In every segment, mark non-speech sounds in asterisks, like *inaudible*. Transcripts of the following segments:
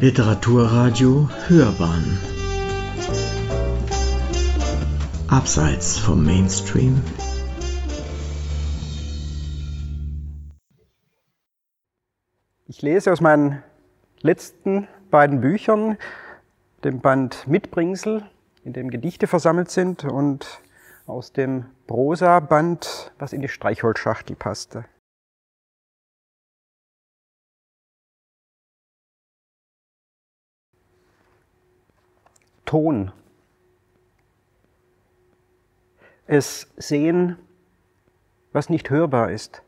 Literaturradio Hörbahn Abseits vom Mainstream Ich lese aus meinen letzten beiden Büchern, dem Band Mitbringsel, in dem Gedichte versammelt sind, und aus dem Prosa-Band, was in die Streichholzschachtel passte. Ton. Es sehen, was nicht hörbar ist.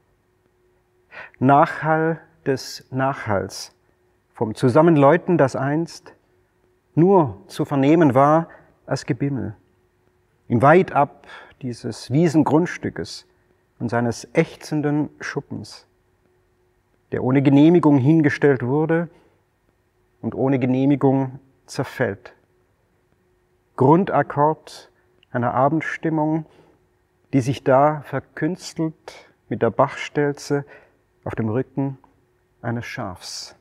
Nachhall des Nachhalls, vom Zusammenläuten, das einst nur zu vernehmen war als Gebimmel. Im weit ab dieses Wiesengrundstückes und seines ächzenden Schuppens, der ohne Genehmigung hingestellt wurde und ohne Genehmigung zerfällt. Grundakkord einer Abendstimmung, die sich da verkünstelt mit der Bachstelze auf dem Rücken eines Schafs.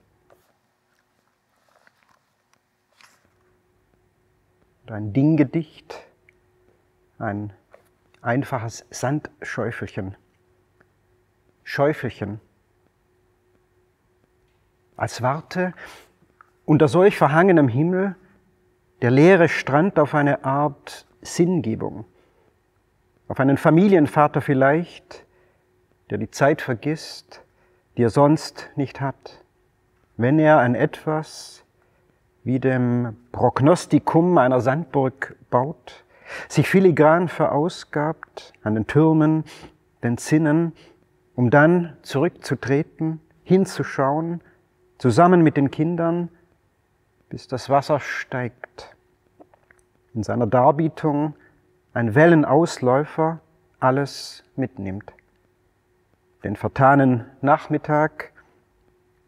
Und ein Dinggedicht, ein einfaches Sandschäufelchen. Schäufelchen. Als warte unter solch verhangenem Himmel der leere Strand auf eine Art Sinngebung, auf einen Familienvater vielleicht, der die Zeit vergisst, die er sonst nicht hat, wenn er an etwas wie dem Prognostikum einer Sandburg baut, sich filigran verausgabt an den Türmen, den Zinnen, um dann zurückzutreten, hinzuschauen, zusammen mit den Kindern, bis das Wasser steigt. In seiner Darbietung ein Wellenausläufer alles mitnimmt den vertanen Nachmittag,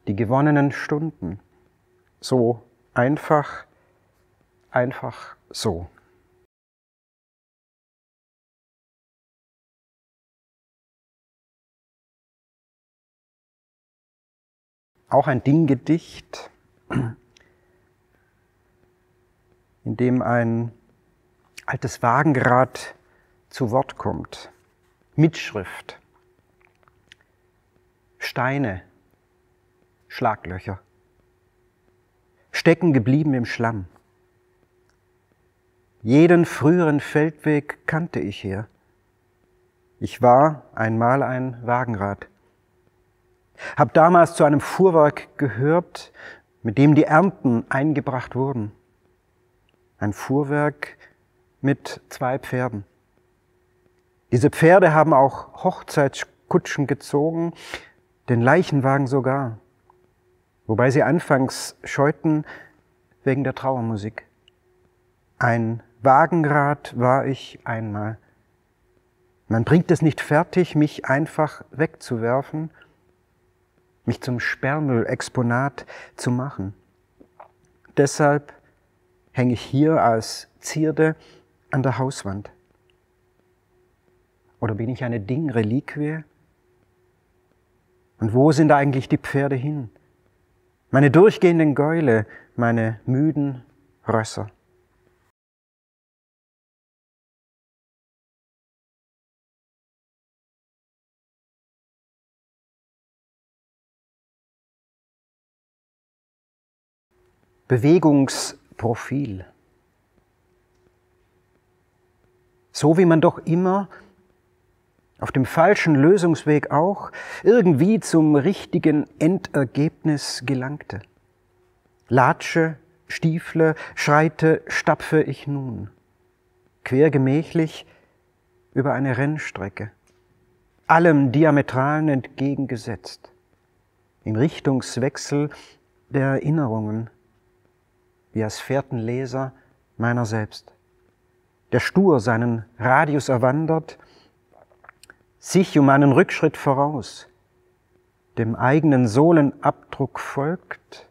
die gewonnenen Stunden. So einfach, einfach so. Auch ein Dinggedicht, in dem ein altes Wagenrad zu Wort kommt. Mitschrift. Steine, Schlaglöcher, stecken geblieben im Schlamm. Jeden früheren Feldweg kannte ich hier. Ich war einmal ein Wagenrad. Hab damals zu einem Fuhrwerk gehört, mit dem die Ernten eingebracht wurden. Ein Fuhrwerk mit zwei Pferden. Diese Pferde haben auch Hochzeitskutschen gezogen, den Leichenwagen sogar, wobei sie anfangs scheuten wegen der Trauermusik. Ein Wagenrad war ich einmal. Man bringt es nicht fertig, mich einfach wegzuwerfen, mich zum Sperrmüllexponat zu machen. Deshalb hänge ich hier als Zierde an der Hauswand. Oder bin ich eine Dingreliquie, und wo sind eigentlich die Pferde hin? Meine durchgehenden Gäule, meine müden Rösser. Bewegungsprofil. So wie man doch immer auf dem falschen Lösungsweg auch irgendwie zum richtigen Endergebnis gelangte. Latsche, Stiefle, schreite, stapfe ich nun, quergemächlich über eine Rennstrecke, allem Diametralen entgegengesetzt, im Richtungswechsel der Erinnerungen, wie als Fährtenleser meiner selbst, der stur seinen Radius erwandert, sich um einen Rückschritt voraus, dem eigenen Sohlenabdruck folgt,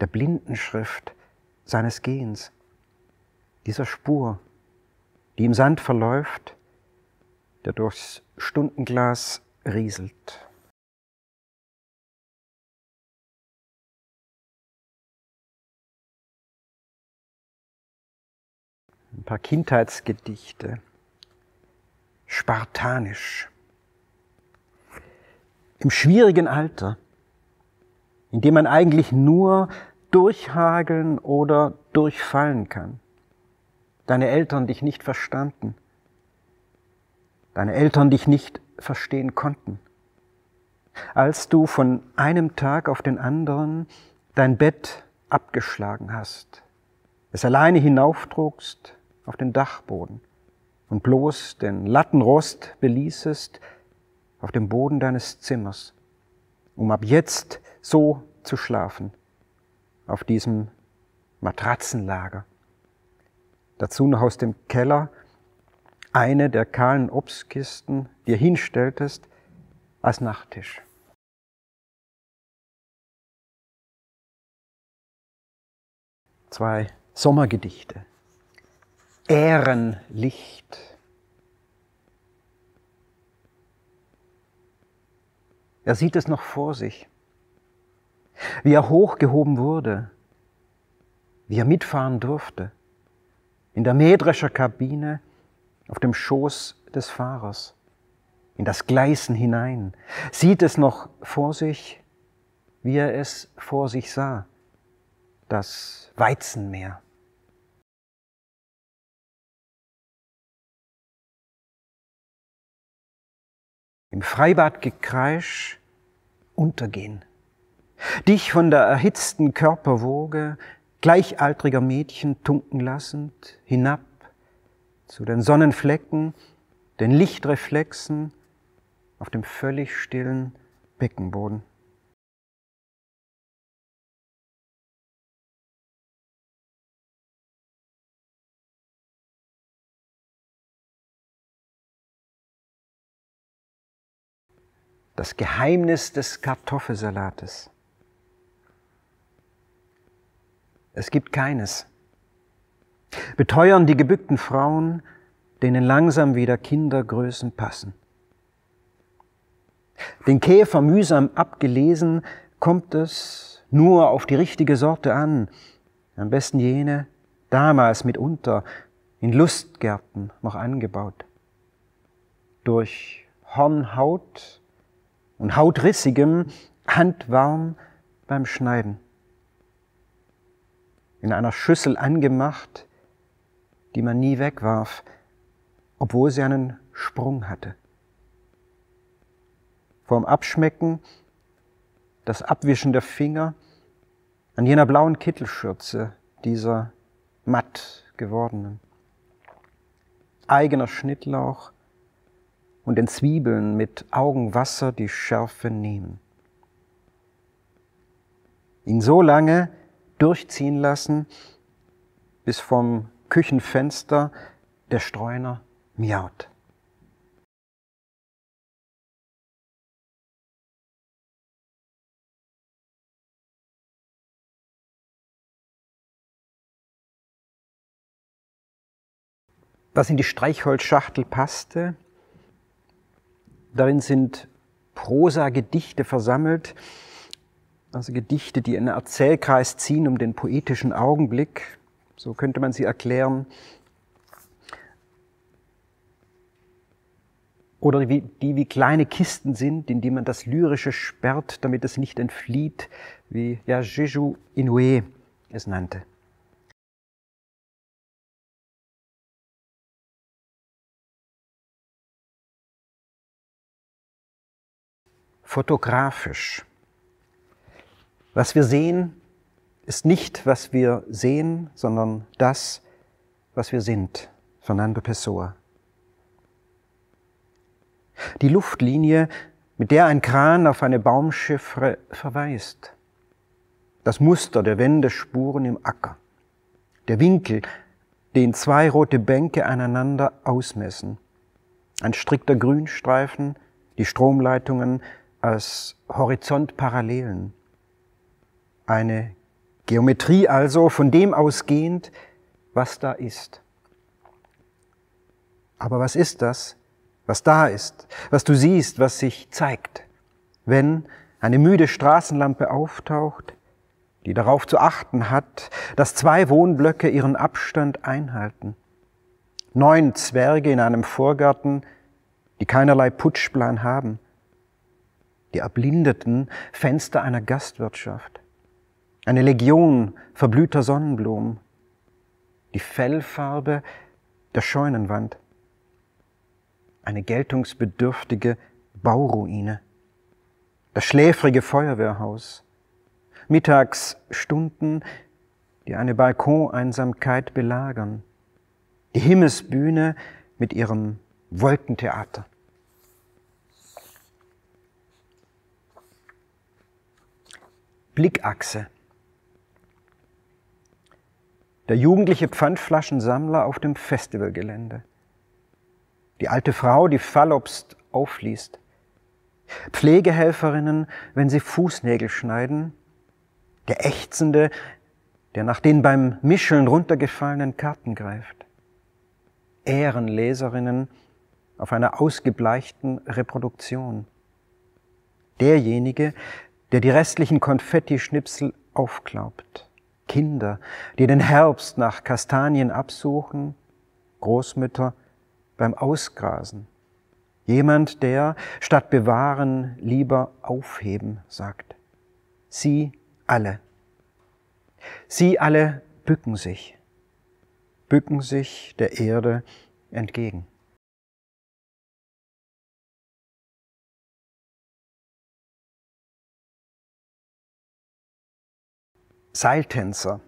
der Blindenschrift seines Gehens, dieser Spur, die im Sand verläuft, der durchs Stundenglas rieselt. Ein paar Kindheitsgedichte, spartanisch. Im schwierigen Alter, in dem man eigentlich nur durchhageln oder durchfallen kann. Deine Eltern dich nicht verstanden. Deine Eltern dich nicht verstehen konnten. Als du von einem Tag auf den anderen dein Bett abgeschlagen hast, es alleine hinauftrugst auf den Dachboden und bloß den Lattenrost beließest auf dem Boden deines Zimmers, um ab jetzt so zu schlafen, auf diesem Matratzenlager. Dazu noch aus dem Keller eine der kahlen Obstkisten dir hinstelltest als Nachttisch. Zwei Sommergedichte. Ehrenlicht. Er sieht es noch vor sich, wie er hochgehoben wurde, wie er mitfahren durfte, in der Mähdrescher Kabine. Auf dem Schoß des Fahrers, in das Gleisen hinein, sieht es noch vor sich, wie er es vor sich sah, das Weizenmeer. Im Freibadgekreisch untergehen. Dich von der erhitzten Körperwoge gleichaltriger Mädchen tunken lassend hinab zu den Sonnenflecken, den Lichtreflexen auf dem völlig stillen Beckenboden. Das Geheimnis des Kartoffelsalates. Es gibt keines. Beteuern die gebückten Frauen, denen langsam wieder Kindergrößen passen. Den Käfer mühsam abgelesen, kommt es nur auf die richtige Sorte an, am besten jene, damals mitunter in Lustgärten noch angebaut. Durch Hornhaut und hautrissigem, handwarm beim Schneiden. In einer Schüssel angemacht, die man nie wegwarf, obwohl sie einen Sprung hatte. Vorm Abschmecken das Abwischen der Finger an jener blauen Kittelschürze, dieser matt gewordenen. Eigener Schnittlauch, und den Zwiebeln mit Augenwasser die Schärfe nehmen. Ihn so lange durchziehen lassen, bis vom Küchenfenster der Streuner miaut. Was in die Streichholzschachtel passte, Darin sind Prosa-Gedichte versammelt, also Gedichte, die einen Erzählkreis ziehen um den poetischen Augenblick, so könnte man sie erklären. Oder die, wie kleine Kisten sind, in die man das Lyrische sperrt, damit es nicht entflieht, wie ja, Jeju Inoue es nannte. Fotografisch. Was wir sehen, ist nicht, was wir sehen, sondern das, was wir sind. Fernando Pessoa. Die Luftlinie, mit der ein Kran auf eine Baumschiffre verweist. Das Muster der Wendespuren im Acker. Der Winkel, den zwei rote Bänke aneinander ausmessen. Ein strikter Grünstreifen, die Stromleitungen, als Horizontparallelen. Eine Geometrie also von dem ausgehend, was da ist. Aber was ist das, was da ist, was du siehst, was sich zeigt, wenn eine müde Straßenlampe auftaucht, die darauf zu achten hat, dass zwei Wohnblöcke ihren Abstand einhalten, Neun Zwerge in einem Vorgarten, die keinerlei Putschplan haben. Die erblindeten Fenster einer Gastwirtschaft. Eine Legion verblühter Sonnenblumen. Die Fellfarbe der Scheunenwand. Eine geltungsbedürftige Bauruine. Das schläfrige Feuerwehrhaus. Mittagsstunden, die eine Balkoneinsamkeit belagern. Die Himmelsbühne mit ihrem Wolkentheater. Blickachse. Der jugendliche Pfandflaschensammler auf dem Festivalgelände. Die alte Frau, die Fallobst aufliest. Pflegehelferinnen, wenn sie Fußnägel schneiden. Der Ächzende, der nach den beim Mischeln runtergefallenen Karten greift. Ehrenleserinnen auf einer ausgebleichten Reproduktion. Derjenige, der die restlichen Konfettischnipsel aufklaubt. Kinder, die den Herbst nach Kastanien absuchen, Großmütter beim Ausgrasen. Jemand, der statt bewahren lieber aufheben sagt. Sie alle. Sie alle bücken sich, bücken sich der Erde entgegen. Seiltänzer.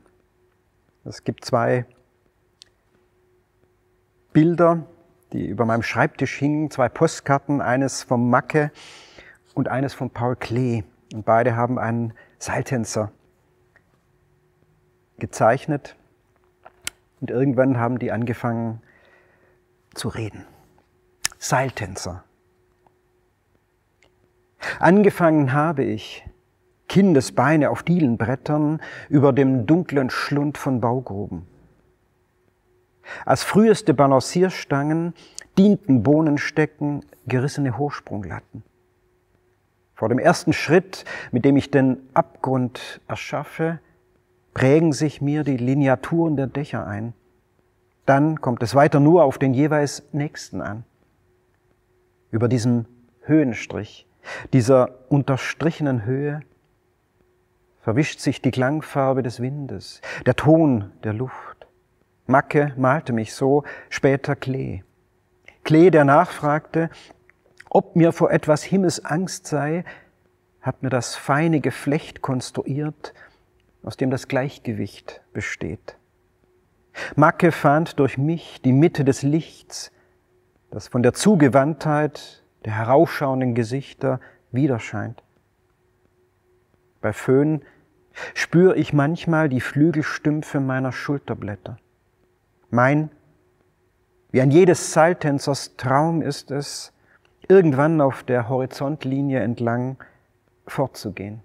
Es gibt zwei Bilder, die über meinem Schreibtisch hingen, zwei Postkarten, eines vom Macke und eines von Paul Klee. Und beide haben einen Seiltänzer gezeichnet. Und irgendwann haben die angefangen zu reden. Seiltänzer. Angefangen habe ich Kindesbeine auf Dielenbrettern über dem dunklen Schlund von Baugruben. Als früheste Balancierstangen dienten Bohnenstecken gerissene Hochsprunglatten. Vor dem ersten Schritt, mit dem ich den Abgrund erschaffe, prägen sich mir die Lineaturen der Dächer ein. Dann kommt es weiter nur auf den jeweils nächsten an. Über diesem Höhenstrich, dieser unterstrichenen Höhe, verwischt sich die Klangfarbe des Windes, der Ton der Luft. Macke malte mich so, später Klee. Klee, der nachfragte, ob mir vor etwas Himmelsangst sei, hat mir das feine Geflecht konstruiert, aus dem das Gleichgewicht besteht. Macke fand durch mich die Mitte des Lichts, das von der Zugewandtheit der herausschauenden Gesichter widerscheint. Bei Föhn spüre ich manchmal die Flügelstümpfe meiner Schulterblätter. Mein, wie ein jedes Seiltänzers Traum ist es, irgendwann auf der Horizontlinie entlang fortzugehen.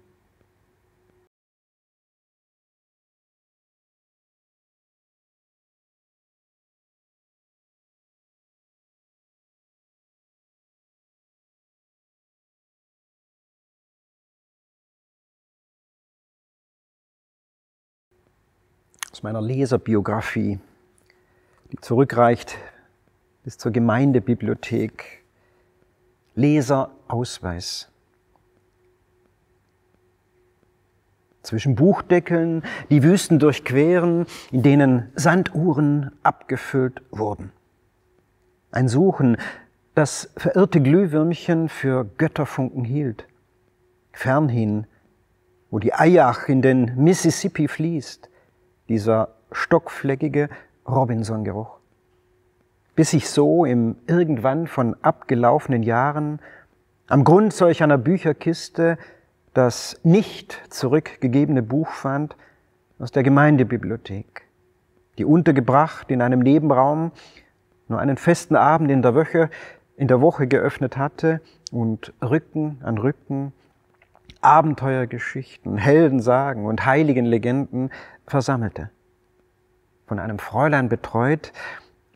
Aus meiner Leserbiografie, die zurückreicht bis zur Gemeindebibliothek. Leserausweis. Zwischen Buchdeckeln, die Wüsten durchqueren, in denen Sanduhren abgefüllt wurden. Ein Suchen, das verirrte Glühwürmchen für Götterfunken hielt. Fernhin, wo die Eyach in den Mississippi fließt, dieser stockfleckige Robinson-Geruch. Bis ich so im irgendwann von abgelaufenen Jahren am Grund solch einer Bücherkiste das nicht zurückgegebene Buch fand aus der Gemeindebibliothek, die untergebracht in einem Nebenraum nur einen festen Abend in der Woche, in der Woche geöffnet hatte und Rücken an Rücken Abenteuergeschichten, Heldensagen und heiligen Legenden versammelte. Von einem Fräulein betreut,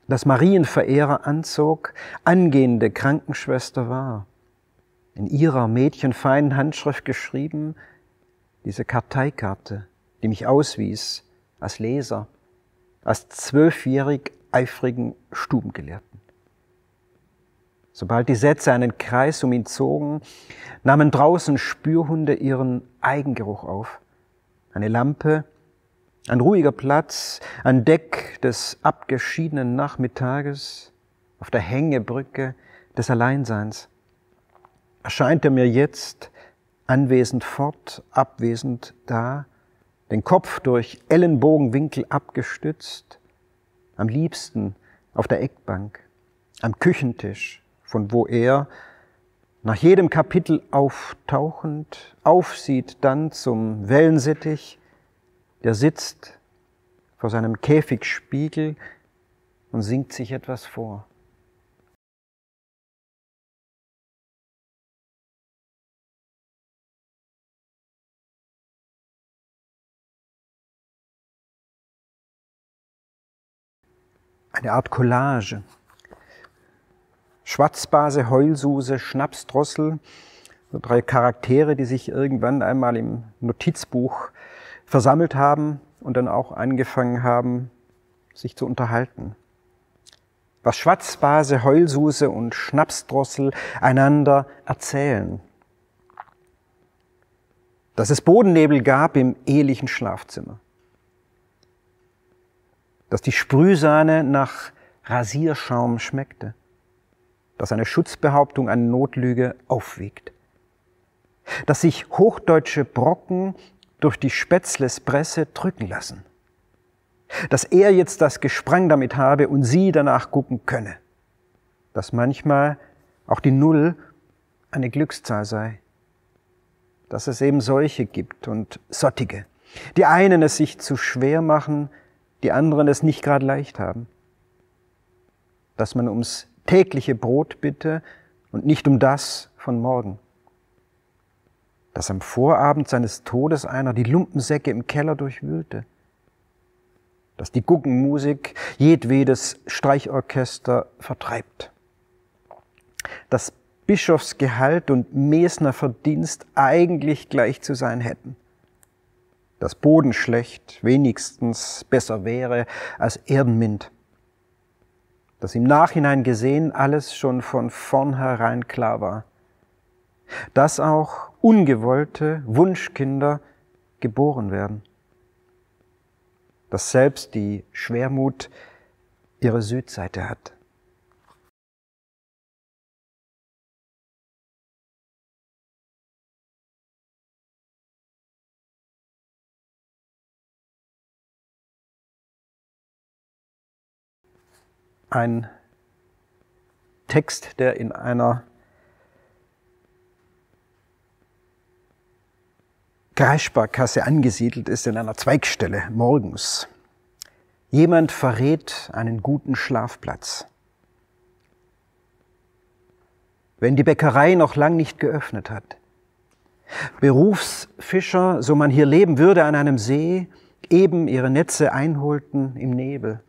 das Marienverehrer anzog, angehende Krankenschwester war. In ihrer mädchenfeinen Handschrift geschrieben, diese Karteikarte, die mich auswies als Leser, als zwölfjährig eifrigen Stubengelehrten. Sobald die Sätze einen Kreis um ihn zogen, nahmen draußen Spürhunde ihren Eigengeruch auf. Eine Lampe, ein ruhiger Platz, ein Deck des abgeschiedenen Nachmittages auf der Hängebrücke des Alleinseins. Erscheint er mir jetzt anwesend fort, abwesend da, den Kopf durch Ellenbogenwinkel abgestützt, am liebsten auf der Eckbank, am Küchentisch, von wo er nach jedem Kapitel auftauchend aufsieht dann zum Wellensittich, der sitzt vor seinem Käfigspiegel und singt sich etwas vor. Eine Art Collage. Schwarzbase, Heulsuse, Schnapsdrossel, so drei Charaktere, die sich irgendwann einmal im Notizbuch versammelt haben und dann auch angefangen haben, sich zu unterhalten. Was Schwarzbase, Heulsuse und Schnapsdrossel einander erzählen. Dass es Bodennebel gab im ehelichen Schlafzimmer. Dass die Sprühsahne nach Rasierschaum schmeckte dass eine Schutzbehauptung eine Notlüge aufwiegt. Dass sich hochdeutsche Brocken durch die Spätzlespresse drücken lassen. Dass er jetzt das Gesprang damit habe und sie danach gucken könne. Dass manchmal auch die Null eine Glückszahl sei. Dass es eben solche gibt und sottige. Die einen es sich zu schwer machen, die anderen es nicht gerade leicht haben. Dass man ums tägliche Brot bitte und nicht um das von morgen. Dass am Vorabend seines Todes einer die Lumpensäcke im Keller durchwühlte. Dass die Guggenmusik jedwedes Streichorchester vertreibt. Dass Bischofsgehalt und Mesner Verdienst eigentlich gleich zu sein hätten. Dass Boden schlecht wenigstens besser wäre als Erdenmind dass im Nachhinein gesehen alles schon von vornherein klar war. Dass auch ungewollte Wunschkinder geboren werden. Dass selbst die Schwermut ihre Südseite hat. ein Text, der in einer Kreissparkasse angesiedelt ist, in einer Zweigstelle morgens. Jemand verrät einen guten Schlafplatz. Wenn die Bäckerei noch lang nicht geöffnet hat. Berufsfischer, so man hier leben würde an einem See, eben ihre Netze einholten im Nebel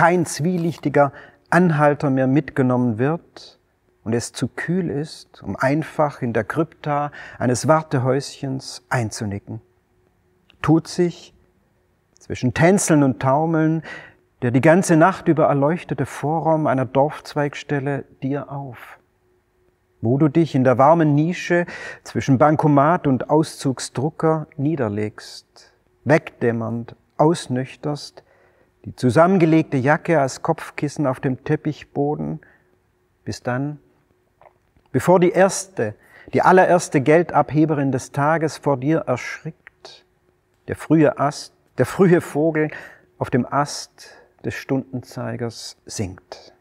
kein zwielichtiger Anhalter mehr mitgenommen wird und es zu kühl ist, um einfach in der Krypta eines Wartehäuschens einzunicken. Tut sich zwischen Tänzeln und Taumeln der die ganze Nacht über erleuchtete Vorraum einer Dorfzweigstelle dir auf, wo du dich in der warmen Nische zwischen Bankomat und Auszugsdrucker niederlegst, wegdämmernd, ausnüchterst, die zusammengelegte Jacke als Kopfkissen auf dem Teppichboden, bis dann, bevor die erste, die allererste Geldabheberin des Tages vor dir erschrickt, der frühe Ast, der frühe Vogel auf dem Ast des Stundenzeigers singt.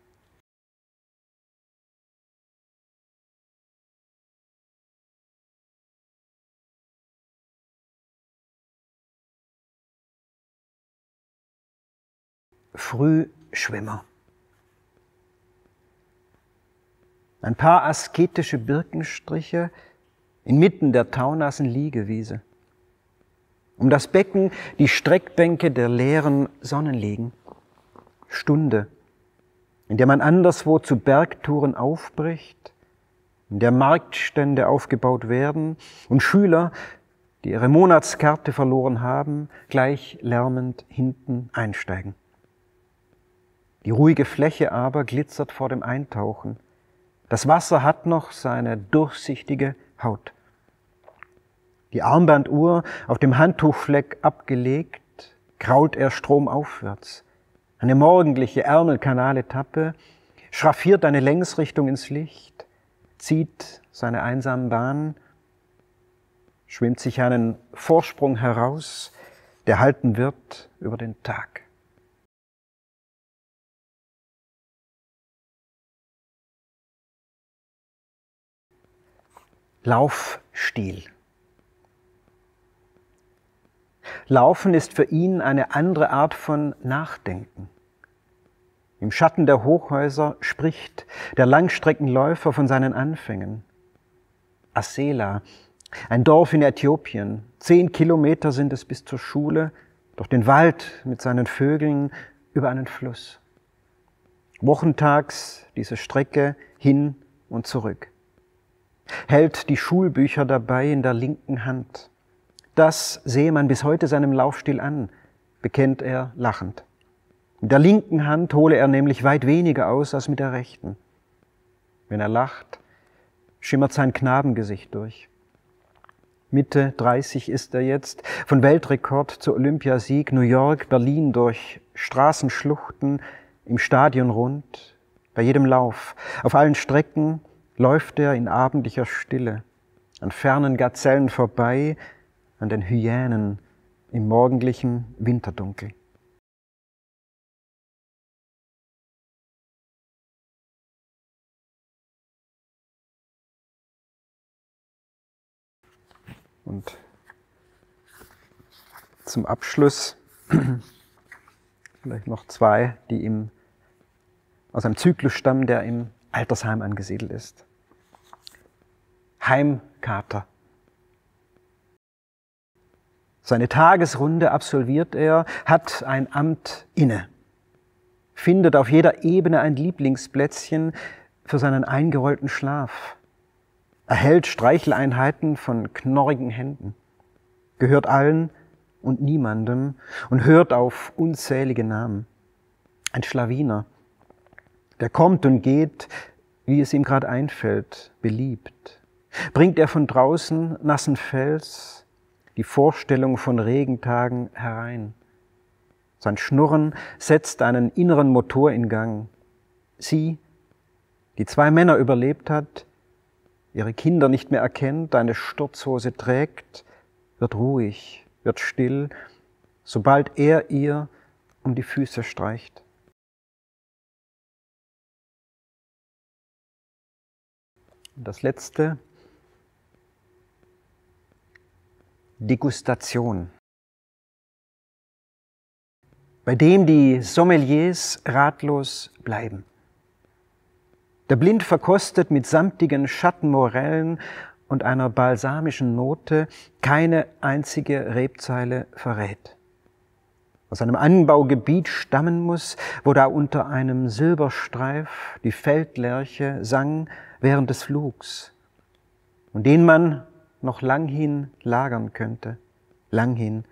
Frühschwimmer. Ein paar asketische Birkenstriche inmitten der taunassen Liegewiese. Um das Becken die Streckbänke der leeren Sonnenliegen. Stunde, in der man anderswo zu Bergtouren aufbricht, in der Marktstände aufgebaut werden und Schüler, die ihre Monatskarte verloren haben, gleich lärmend hinten einsteigen. Die ruhige Fläche aber glitzert vor dem Eintauchen. Das Wasser hat noch seine durchsichtige Haut. Die Armbanduhr auf dem Handtuchfleck abgelegt, krault er stromaufwärts. Eine morgendliche Ärmelkanaletappe schraffiert eine Längsrichtung ins Licht, zieht seine einsamen Bahn, schwimmt sich einen Vorsprung heraus, der halten wird über den Tag. Laufstil. Laufen ist für ihn eine andere Art von Nachdenken. Im Schatten der Hochhäuser spricht der Langstreckenläufer von seinen Anfängen. Asela, ein Dorf in Äthiopien. Zehn Kilometer sind es bis zur Schule, durch den Wald mit seinen Vögeln über einen Fluss. Wochentags diese Strecke hin und zurück. Hält die Schulbücher dabei in der linken Hand. Das sehe man bis heute seinem Laufstil an, bekennt er lachend. Mit der linken Hand hole er nämlich weit weniger aus als mit der rechten. Wenn er lacht, schimmert sein Knabengesicht durch. Mitte 30 ist er jetzt, von Weltrekord zu Olympiasieg, New York, Berlin durch Straßenschluchten, im Stadion rund, bei jedem Lauf, auf allen Strecken läuft er in abendlicher Stille, an fernen Gazellen vorbei, an den Hyänen im morgendlichen Winterdunkel. Und zum Abschluss *clears throat* vielleicht noch zwei, die im, aus einem Zyklus stammen, der im Altersheim angesiedelt ist. Heimkater. Seine Tagesrunde absolviert er, hat ein Amt inne, findet auf jeder Ebene ein Lieblingsplätzchen für seinen eingerollten Schlaf, erhält Streicheleinheiten von knorrigen Händen, gehört allen und niemandem und hört auf unzählige Namen. Ein Schlawiner, der kommt und geht, wie es ihm gerade einfällt, beliebt. Bringt er von draußen nassen Fels, die Vorstellung von Regentagen herein. Sein Schnurren setzt einen inneren Motor in Gang. Sie, die zwei Männer überlebt hat, ihre Kinder nicht mehr erkennt, eine Sturzhose trägt, wird ruhig, wird still, sobald er ihr um die Füße streicht. Und das Letzte, Degustation, bei dem die Sommeliers ratlos bleiben. Der Blind verkostet mit samtigen Schattenmorellen und einer balsamischen Note keine einzige Rebzeile verrät. Aus einem Anbaugebiet stammen muss, wo da unter einem Silberstreif die Feldlerche sang während des Flugs und den man noch lang hin lagern könnte, lang hin,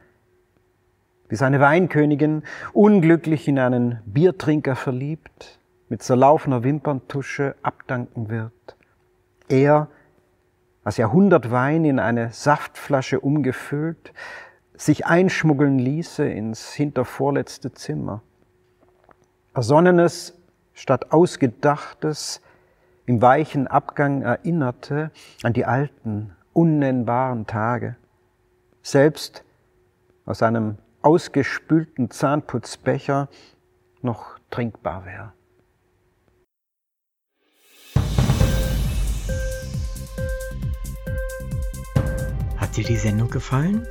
bis eine Weinkönigin, unglücklich in einen Biertrinker verliebt, mit zerlaufener Wimperntusche abdanken wird. Er, als Jahrhundert Wein in eine Saftflasche umgefüllt, sich einschmuggeln ließe ins hintervorletzte Zimmer. Ersonnenes statt Ausgedachtes im weichen Abgang erinnerte an die alten, unnennbaren Tage, selbst aus einem ausgespülten Zahnputzbecher noch trinkbar wäre. Hat dir die Sendung gefallen?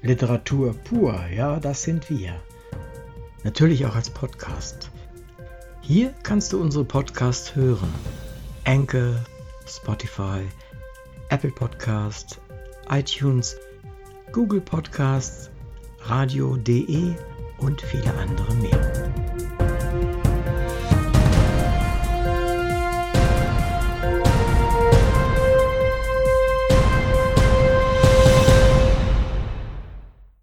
Literatur pur, ja, das sind wir. Natürlich auch als Podcast. Hier kannst du unsere Podcasts hören. Anchor, Spotify, Apple Podcast, iTunes, Google Podcasts, radio.de und viele andere mehr.